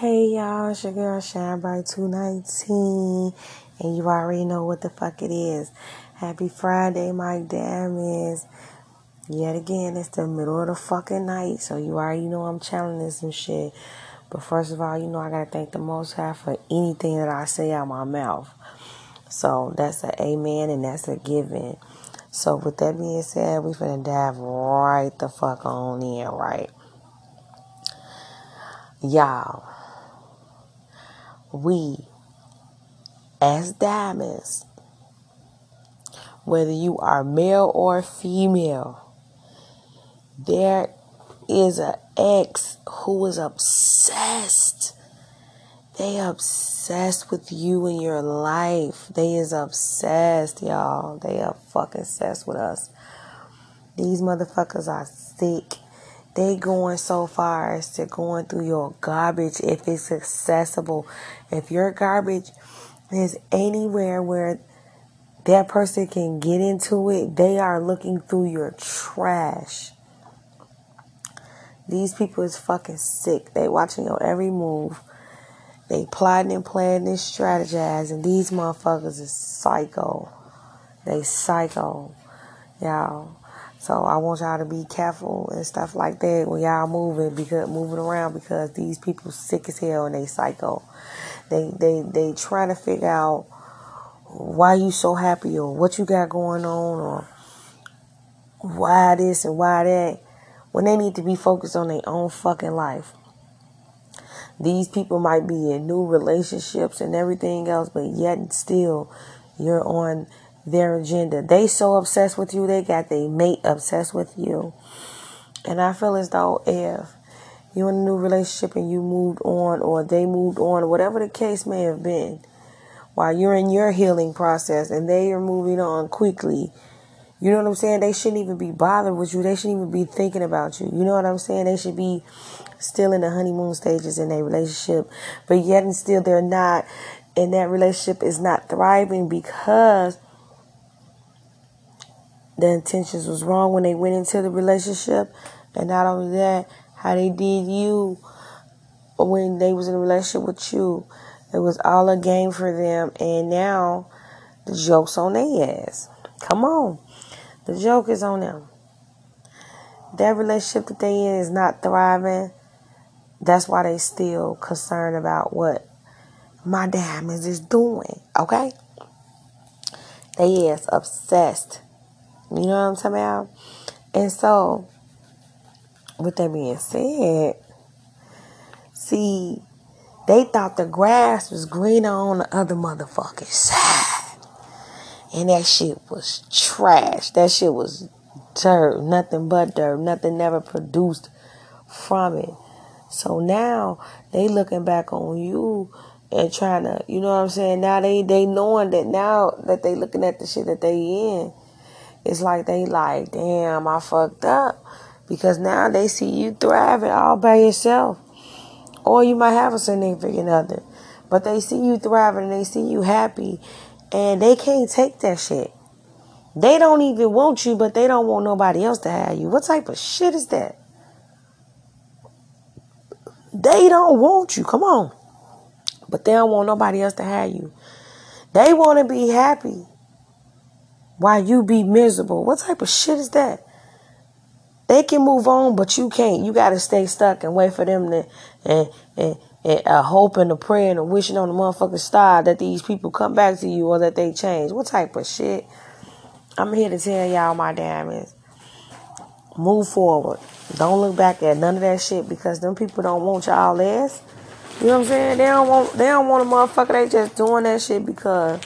Hey y'all, it's your girl Shine Bright 219, and you already know what the fuck it is. Happy Friday, my damn is. Yet again, it's the middle of the fucking night, so you already know I'm challenging some shit. But first of all, you know I gotta thank the Most High for anything that I say out my mouth. So that's an amen and that's a given. So with that being said, we finna dive right the fuck on in, right? Y'all, we as diamonds, whether you are male or female, there is an ex who is obsessed. They obsessed with you and your life. They is obsessed, y'all. They are fucking obsessed with us. These motherfuckers are sick. They going so far as to going through your garbage if it's accessible. If your garbage is anywhere where that person can get into it, they are looking through your trash. These people is fucking sick. They watching your every move. They plotting and planning and strategizing. These motherfuckers is psycho. They psycho. Y'all. So I want y'all to be careful and stuff like that when y'all moving because moving around because these people sick as hell and they psycho. They they they trying to figure out why you so happy or what you got going on or why this and why that when they need to be focused on their own fucking life. These people might be in new relationships and everything else, but yet still you're on their agenda. They so obsessed with you, they got their mate obsessed with you. And I feel as though if you're in a new relationship and you moved on or they moved on, whatever the case may have been, while you're in your healing process and they are moving on quickly, you know what I'm saying? They shouldn't even be bothered with you. They shouldn't even be thinking about you. You know what I'm saying? They should be still in the honeymoon stages in their relationship, but yet and still they're not, and that relationship is not thriving because the intentions was wrong when they went into the relationship, and not only that, how they did you when they was in a relationship with you. It was all a game for them, and now the joke's on their ass. Come on, the joke is on them. That relationship that they in is not thriving. That's why they still concerned about what my diamonds is doing. Okay, they is obsessed you know what I'm talking about? And so, with that being said, see, they thought the grass was greener on the other motherfucking side. And that shit was trash. That shit was dirt. Nothing but dirt. Nothing never produced from it. So now they looking back on you and trying to, you know what I'm saying? Now they they knowing that now that they looking at the shit that they in it's like they like, damn, I fucked up. Because now they see you thriving all by yourself. Or you might have a significant other. But they see you thriving and they see you happy. And they can't take that shit. They don't even want you, but they don't want nobody else to have you. What type of shit is that? They don't want you. Come on. But they don't want nobody else to have you. They want to be happy. Why you be miserable? What type of shit is that? They can move on, but you can't. You gotta stay stuck and wait for them to and and, and uh, hoping and praying and wishing on the motherfucking star that these people come back to you or that they change. What type of shit? I'm here to tell y'all my damn is Move forward. Don't look back at none of that shit because them people don't want y'all ass. You know what I'm saying? They don't want they don't want a motherfucker. They just doing that shit because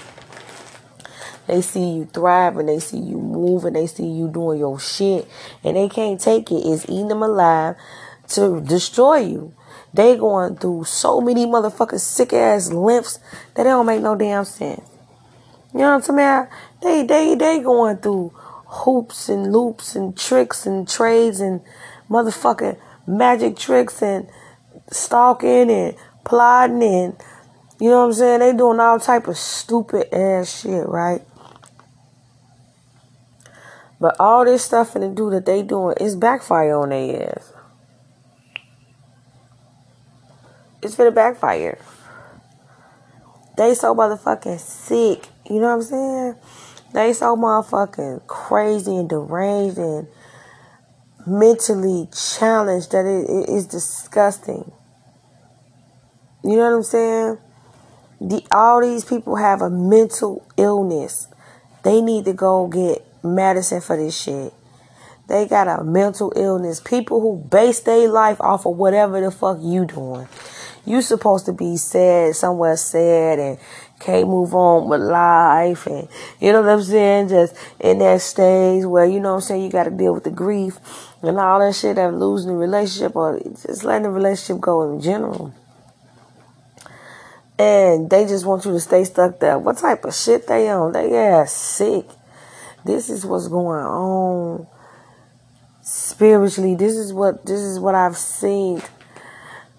they see you thrive and they see you move and they see you doing your shit and they can't take it. It's eating them alive to destroy you. They going through so many motherfucking sick ass lymphs that they don't make no damn sense. You know what I'm saying? They they they going through hoops and loops and tricks and trades and motherfucking magic tricks and stalking and plotting and you know what I'm saying? They doing all type of stupid ass shit, right? But all this stuff and the do that they doing is backfire on their ass. it's gonna backfire. They so motherfucking sick. You know what I'm saying? They so motherfucking crazy and deranged and mentally challenged that it, it is disgusting. You know what I'm saying? The, all these people have a mental illness. They need to go get medicine for this shit. They got a mental illness. People who base their life off of whatever the fuck you doing. You supposed to be sad, somewhere sad and can't move on with life and you know what I'm saying? Just in that stage where you know what I'm saying you gotta deal with the grief and all that shit of losing the relationship or just letting the relationship go in general. And they just want you to stay stuck there. What type of shit they on? They ass sick. This is what's going on spiritually. This is what this is what I've seen.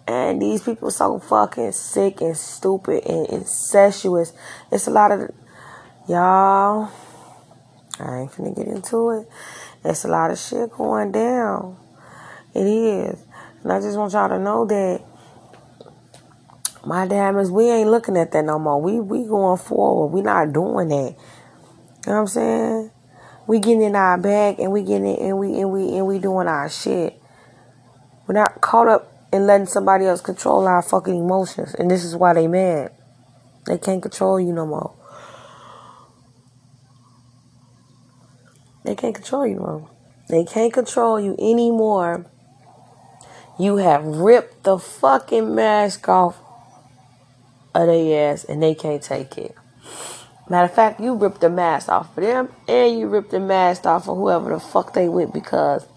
And these people so fucking sick and stupid and incestuous. It's a lot of y'all. I ain't finna get into it. It's a lot of shit going down. It is. And I just want y'all to know that my damn is we ain't looking at that no more. We we going forward. We not doing that. You know what I'm saying? We getting in our bag and we getting it and we and we and we doing our shit. We're not caught up in letting somebody else control our fucking emotions, and this is why they mad. They can't control you no more. They can't control you no more. They can't control you anymore. You have ripped the fucking mask off of their ass and they can't take it. Matter of fact, you ripped the mask off of them and you ripped the mask off of whoever the fuck they with because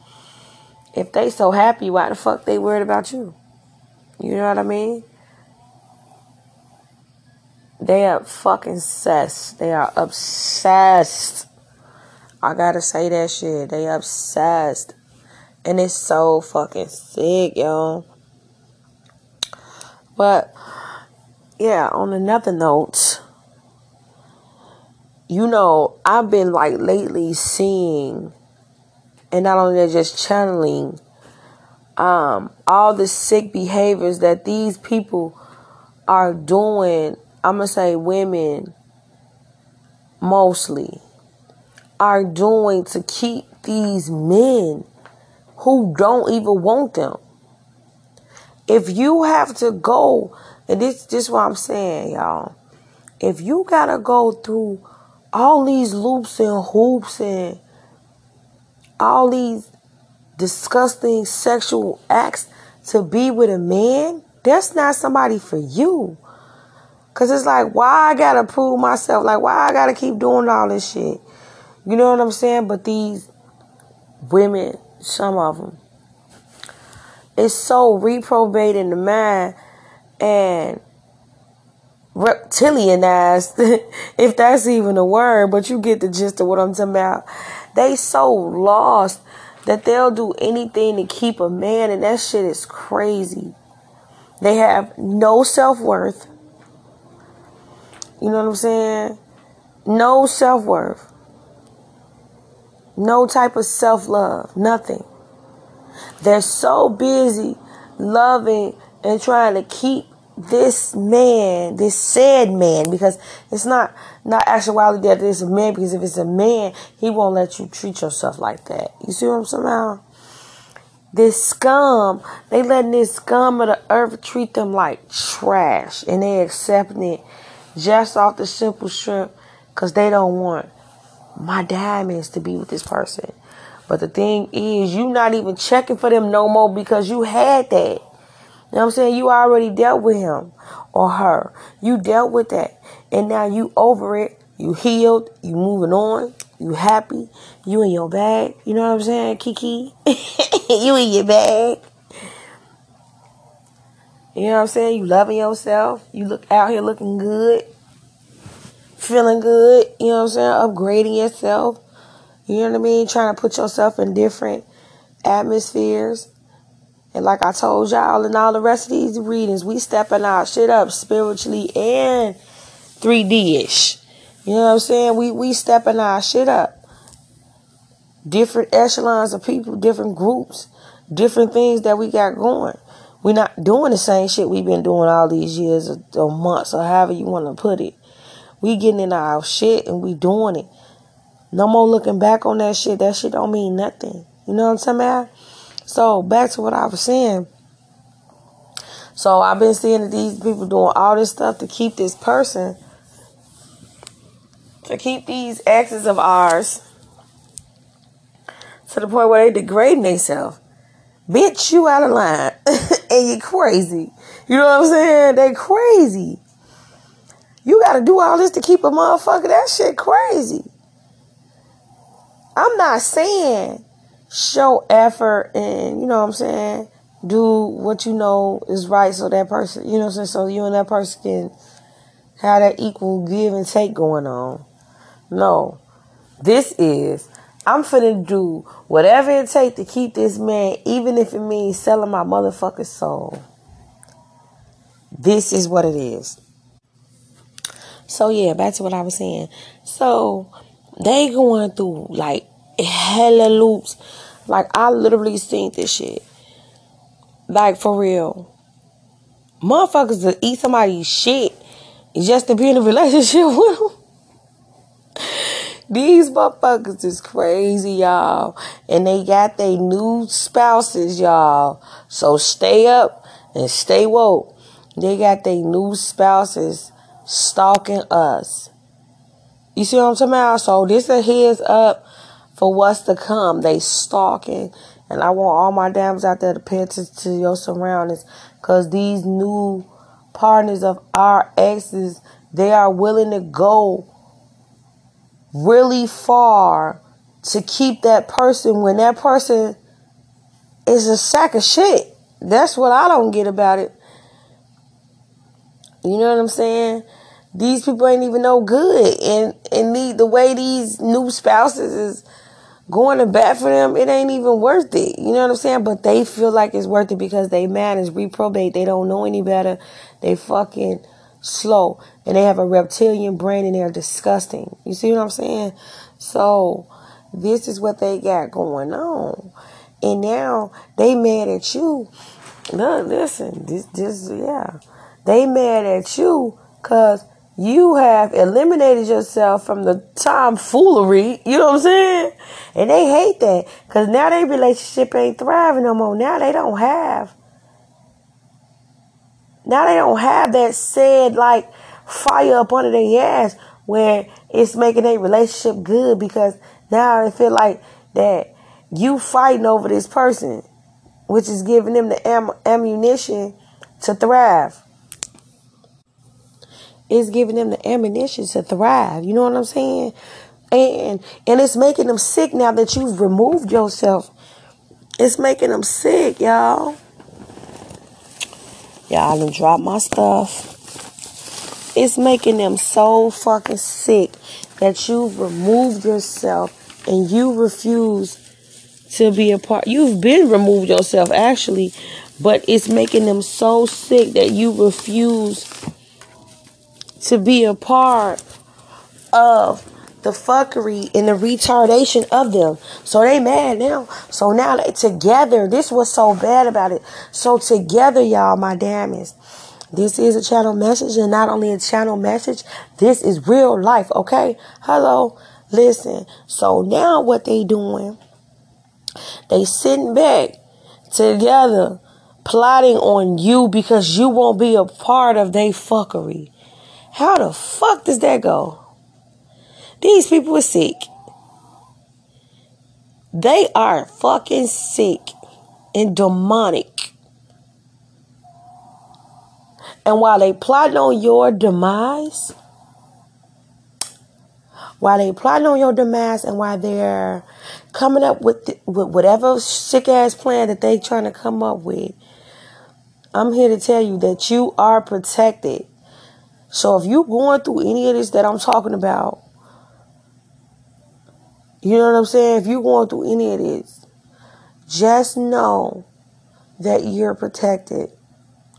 if they so happy, why the fuck they worried about you? You know what I mean? They are fucking obsessed. They are obsessed. I gotta say that shit. They obsessed. And it's so fucking sick, yo. But yeah, on another note, you know, I've been like lately seeing, and not only that, just channeling um, all the sick behaviors that these people are doing. I'm gonna say women mostly are doing to keep these men who don't even want them. If you have to go, and this, this is what I'm saying, y'all. If you gotta go through all these loops and hoops and all these disgusting sexual acts to be with a man, that's not somebody for you. Cause it's like, why I gotta prove myself? Like, why I gotta keep doing all this shit? You know what I'm saying? But these women, some of them, it's so reprobate in the mind and reptilianized, if that's even a word, but you get the gist of what I'm talking about. They so lost that they'll do anything to keep a man, and that shit is crazy. They have no self worth. You know what I'm saying? No self worth. No type of self love. Nothing. They're so busy loving and trying to keep this man, this said man, because it's not not actuality that it's a man, because if it's a man, he won't let you treat yourself like that. You see what I'm saying? Now? This scum, they letting this scum of the earth treat them like trash, and they accepting it just off the simple shrimp, because they don't want my diamonds to be with this person. But the thing is, you not even checking for them no more because you had that. You know what I'm saying? You already dealt with him or her. You dealt with that. And now you over it. You healed. You moving on. You happy. You in your bag. You know what I'm saying, Kiki? you in your bag. You know what I'm saying? You loving yourself. You look out here looking good. Feeling good. You know what I'm saying? Upgrading yourself. You know what I mean? Trying to put yourself in different atmospheres. And like I told y'all in all the rest of these readings, we stepping our shit up spiritually and 3D ish. You know what I'm saying? We we stepping our shit up. Different echelons of people, different groups, different things that we got going. We're not doing the same shit we've been doing all these years or, or months or however you want to put it. We getting in our shit and we doing it. No more looking back on that shit. That shit don't mean nothing. You know what I'm saying? So back to what I was saying. So I've been seeing that these people doing all this stuff to keep this person, to keep these exes of ours to the point where they degrading themselves. Bitch, you out of line. and you crazy. You know what I'm saying? They crazy. You gotta do all this to keep a motherfucker. That shit crazy. I'm not saying show effort and, you know what I'm saying, do what you know is right so that person, you know what I'm saying, so you and that person can have that equal give and take going on. No. This is I'm finna do whatever it takes to keep this man, even if it means selling my motherfucking soul. This is what it is. So yeah, back to what I was saying. So they going through like hella loops. Like I literally seen this shit. Like for real. Motherfuckers to eat somebody's shit just to be in a relationship with them. These motherfuckers is crazy, y'all. And they got their new spouses, y'all. So stay up and stay woke. They got their new spouses stalking us. You see what I'm talking about? So this a heads up for what's to come. They stalking. And I want all my dams out there to pay attention to your surroundings. Cause these new partners of our exes, they are willing to go really far to keep that person when that person is a sack of shit. That's what I don't get about it. You know what I'm saying? these people ain't even no good and and the, the way these new spouses is going to bat for them it ain't even worth it. You know what i'm saying? But they feel like it's worth it because they mad is reprobate. They don't know any better. They fucking slow. And they have a reptilian brain and they're disgusting. You see what i'm saying? So this is what they got going on. And now they mad at you. Look listen this this yeah. They mad at you because you have eliminated yourself from the tomfoolery. You know what I'm saying? And they hate that because now their relationship ain't thriving no more. Now they don't have. Now they don't have that said like fire up under their ass where it's making their relationship good because now they feel like that you fighting over this person, which is giving them the am- ammunition to thrive is giving them the ammunition to thrive. You know what I'm saying? And and it's making them sick now that you've removed yourself. It's making them sick, y'all. Y'all done drop my stuff. It's making them so fucking sick that you've removed yourself and you refuse to be a part. You've been removed yourself actually, but it's making them so sick that you refuse to be a part of the fuckery and the retardation of them. So they mad now. So now they together. This was so bad about it. So together, y'all, my damn is. This is a channel message and not only a channel message, this is real life, okay? Hello. Listen. So now what they doing? They sitting back together plotting on you because you won't be a part of their fuckery. How the fuck does that go? These people are sick. They are fucking sick and demonic. And while they plotting on your demise, while they plotting on your demise and while they're coming up with, the, with whatever sick ass plan that they trying to come up with, I'm here to tell you that you are protected. So if you're going through any of this that I'm talking about, you know what I'm saying? If you're going through any of this, just know that you're protected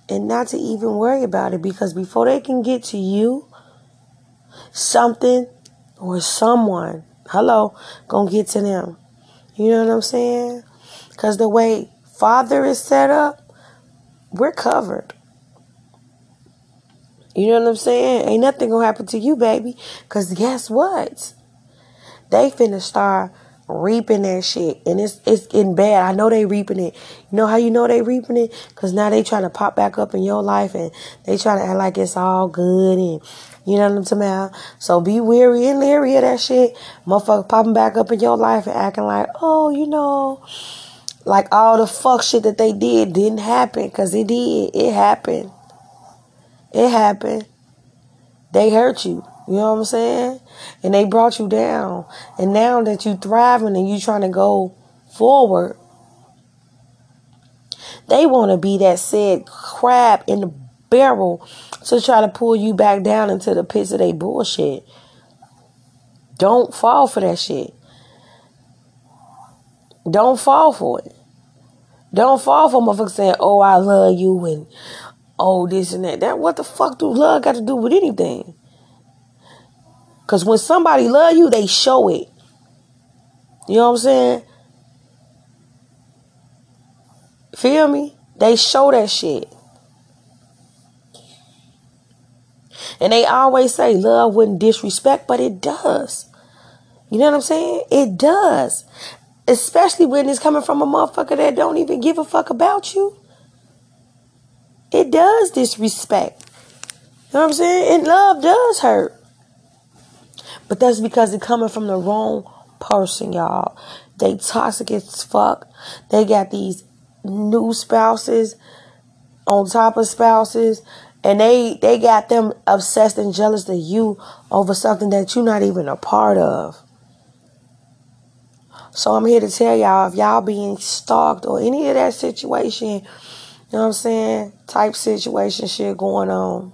and not to even worry about it because before they can get to you, something or someone, hello, gonna get to them. You know what I'm saying? Because the way Father is set up, we're covered. You know what I'm saying? Ain't nothing gonna happen to you, baby. Cause guess what? They finna start reaping that shit. And it's it's getting bad. I know they reaping it. You know how you know they reaping it? Cause now they trying to pop back up in your life and they trying to act like it's all good and you know what I'm talking about? So be weary and leery of that shit. Motherfucker popping back up in your life and acting like, oh, you know, like all the fuck shit that they did didn't happen. Cause it did. It happened. It happened. They hurt you. You know what I'm saying? And they brought you down. And now that you're thriving and you're trying to go forward, they want to be that said crab in the barrel to try to pull you back down into the pits of their bullshit. Don't fall for that shit. Don't fall for it. Don't fall for motherfuckers saying, oh, I love you and oh, this and that. That what the fuck do love got to do with anything? Cause when somebody love you, they show it. You know what I'm saying? Feel me? They show that shit. And they always say love wouldn't disrespect, but it does. You know what I'm saying? It does. Especially when it's coming from a motherfucker that don't even give a fuck about you. Does disrespect. You know what I'm saying? And love does hurt. But that's because it's coming from the wrong person, y'all. They toxic as fuck. They got these new spouses on top of spouses. And they, they got them obsessed and jealous of you over something that you're not even a part of. So I'm here to tell y'all if y'all being stalked or any of that situation, know what I'm saying, type situation shit going on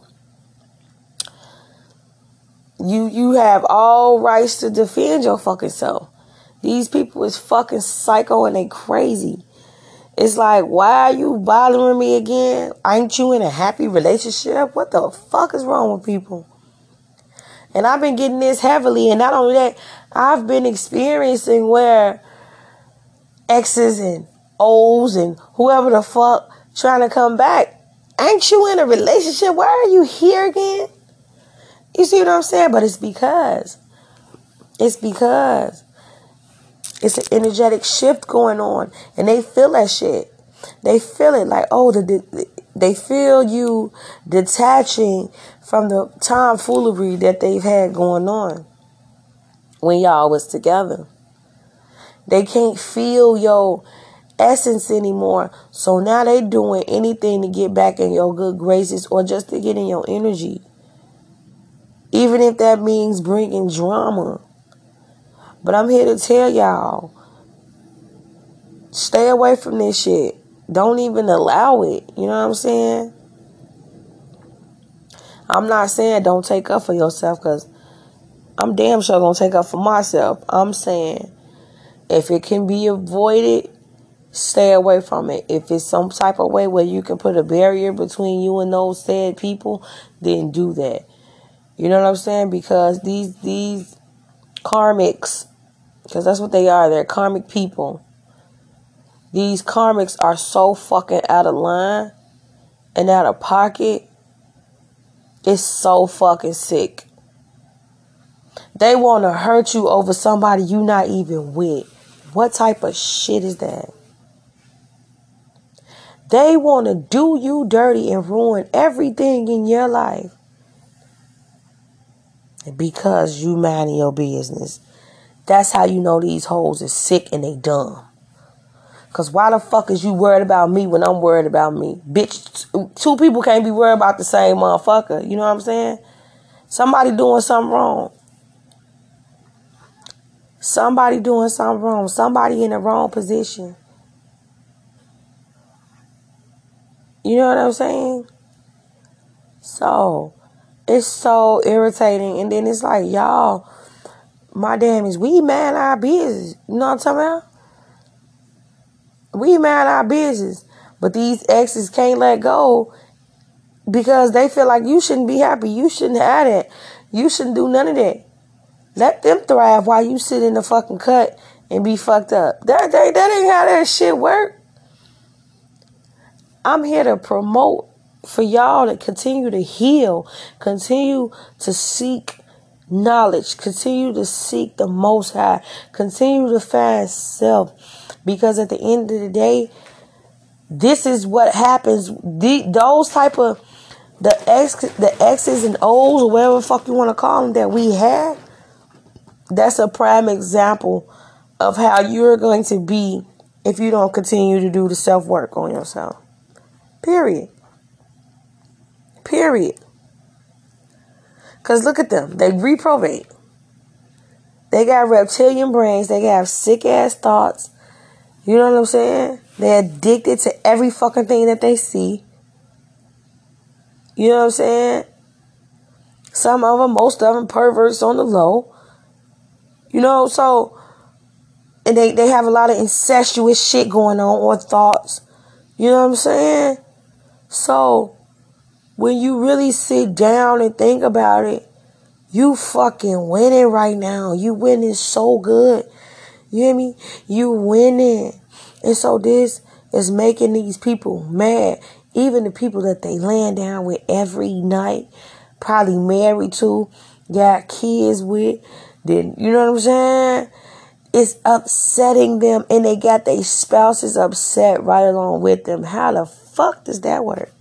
you you have all rights to defend your fucking self. These people is fucking psycho and they crazy. It's like, why are you bothering me again? Ain't you in a happy relationship? What the fuck is wrong with people? And I've been getting this heavily, and not only that, I've been experiencing where exes and O's and whoever the fuck trying to come back. Ain't you in a relationship? Why are you here again? You see what I'm saying? But it's because. It's because. It's an energetic shift going on. And they feel that shit. They feel it like, oh, the, the they feel you detaching from the tomfoolery that they've had going on when y'all was together. They can't feel your essence anymore. So now they doing anything to get back in your good graces or just to get in your energy. Even if that means bringing drama. But I'm here to tell y'all stay away from this shit. Don't even allow it. You know what I'm saying? I'm not saying don't take up for yourself because I'm damn sure gonna take up for myself. I'm saying if it can be avoided, stay away from it. If it's some type of way where you can put a barrier between you and those said people, then do that. You know what I'm saying? Because these these karmics, because that's what they are. They're karmic people. These karmics are so fucking out of line and out of pocket. It's so fucking sick. They want to hurt you over somebody you not even with. What type of shit is that? They want to do you dirty and ruin everything in your life because you minding your business. That's how you know these hoes is sick and they dumb. Cause why the fuck is you worried about me when I'm worried about me? Bitch, two people can't be worried about the same motherfucker. You know what I'm saying? Somebody doing something wrong. Somebody doing something wrong. Somebody in the wrong position. You know what I'm saying? So, it's so irritating. And then it's like, y'all, my damn is we man our business. You know what I'm talking about? We man our business. But these exes can't let go because they feel like you shouldn't be happy. You shouldn't have that. You shouldn't do none of that. Let them thrive while you sit in the fucking cut and be fucked up. That, that, that ain't how that shit work. I'm here to promote for y'all to continue to heal, continue to seek knowledge, continue to seek the most high, continue to find self. Because at the end of the day, this is what happens. The, those type of the X the X's and O's or whatever fuck you want to call them that we had, that's a prime example of how you're going to be if you don't continue to do the self work on yourself. Period. Period. Because look at them. They reprobate. They got reptilian brains. They have sick ass thoughts. You know what I'm saying? They're addicted to every fucking thing that they see. You know what I'm saying? Some of them, most of them, perverts on the low. You know, so, and they, they have a lot of incestuous shit going on or thoughts. You know what I'm saying? So, when you really sit down and think about it, you fucking winning right now. You winning so good. You hear me? You winning. And so this is making these people mad. Even the people that they land down with every night, probably married to, got kids with, then you know what I'm saying? It's upsetting them and they got their spouses upset right along with them. How the fuck does that work?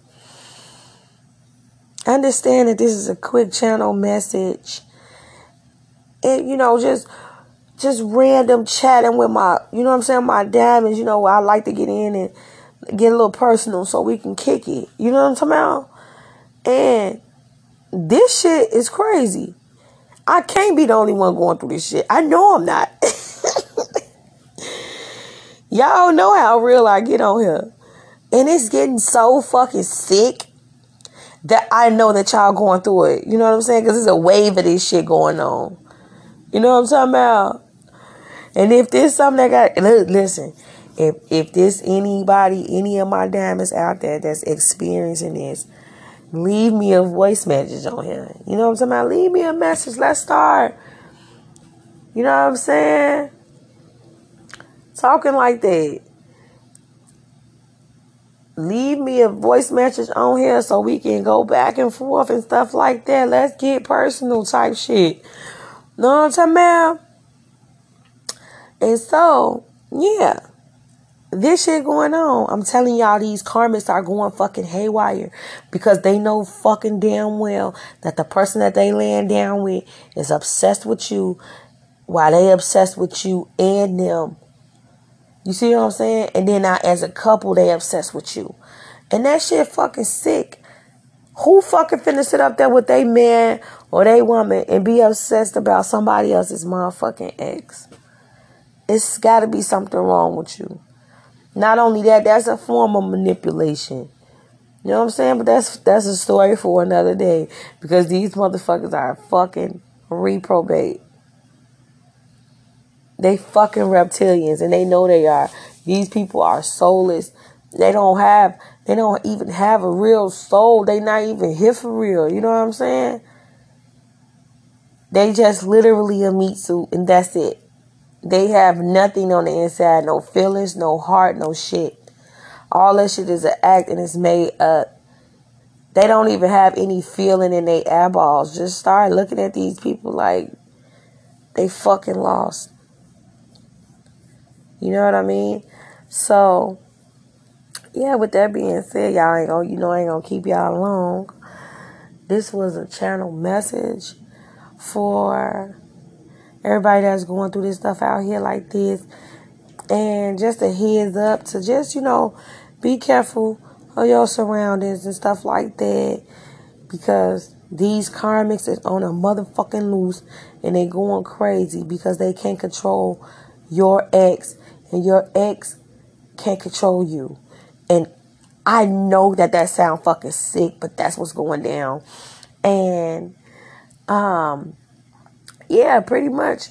Understand that this is a quick channel message. And you know, just just random chatting with my, you know what I'm saying, my diamonds, you know, I like to get in and get a little personal so we can kick it. You know what I'm talking about? And this shit is crazy. I can't be the only one going through this shit. I know I'm not. Y'all know how real I get on here. And it's getting so fucking sick that I know that y'all going through it. You know what I'm saying? Because there's a wave of this shit going on. You know what I'm talking about? And if there's something that got listen, if if there's anybody, any of my diamonds out there that's experiencing this, leave me a voice message on here. You know what I'm talking about? Leave me a message. Let's start. You know what I'm saying? Talking like that. Leave me a voice message on here so we can go back and forth and stuff like that. Let's get personal type shit. Know what I'm talking about? And so, yeah, this shit going on. I'm telling y'all, these karmics are going fucking haywire because they know fucking damn well that the person that they land down with is obsessed with you while they obsessed with you and them. You see what I'm saying? And then now as a couple, they obsessed with you. And that shit fucking sick. Who fucking finna sit up there with they man or they woman and be obsessed about somebody else's motherfucking ex? it's got to be something wrong with you. Not only that, that's a form of manipulation. You know what I'm saying? But that's that's a story for another day because these motherfuckers are fucking reprobate. They fucking reptilians and they know they are. These people are soulless. They don't have they don't even have a real soul. They not even here for real. You know what I'm saying? They just literally a meat suit and that's it. They have nothing on the inside, no feelings, no heart, no shit. All that shit is an act and it's made up. They don't even have any feeling in their eyeballs. Just start looking at these people like they fucking lost. You know what I mean? So, yeah, with that being said, y'all ain't gonna, you know, I ain't gonna keep y'all long. This was a channel message for everybody that's going through this stuff out here like this. And just a heads up to just, you know, be careful of your surroundings and stuff like that. Because these karmics is on a motherfucking loose and they going crazy because they can't control your ex and your ex can't control you. And I know that that sound fucking sick, but that's what's going down. And um yeah, pretty much.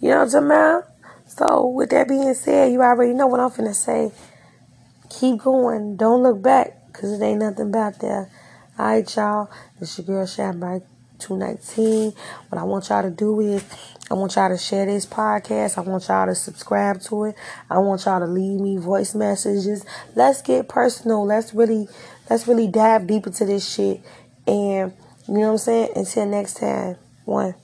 You know what I'm about? So, with that being said, you already know what I'm finna say. Keep going. Don't look back, because it ain't nothing back there. Alright, y'all. It's your girl, Shabby 219. What I want y'all to do is, I want y'all to share this podcast. I want y'all to subscribe to it. I want y'all to leave me voice messages. Let's get personal. Let's really let's really dive deep into this shit. And you know what I'm saying? Until next time. One.